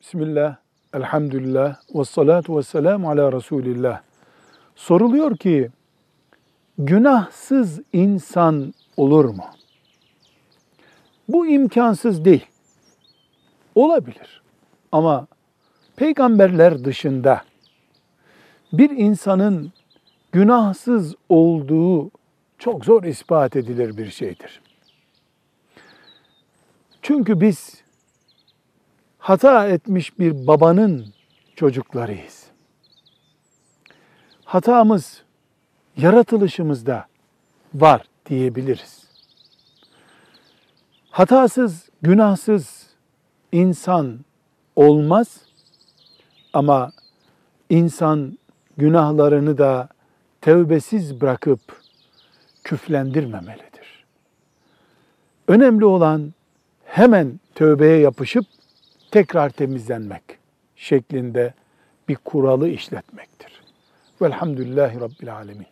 Bismillah, elhamdülillah, ve salatu ve selamu ala Resulillah. Soruluyor ki, günahsız insan olur mu? Bu imkansız değil. Olabilir. Ama peygamberler dışında bir insanın günahsız olduğu çok zor ispat edilir bir şeydir. Çünkü biz hata etmiş bir babanın çocuklarıyız. Hatamız yaratılışımızda var diyebiliriz. Hatasız, günahsız insan olmaz ama insan günahlarını da tevbesiz bırakıp küflendirmemelidir. Önemli olan hemen tövbeye yapışıp tekrar temizlenmek şeklinde bir kuralı işletmektir. Velhamdülillahi Rabbil Alemin.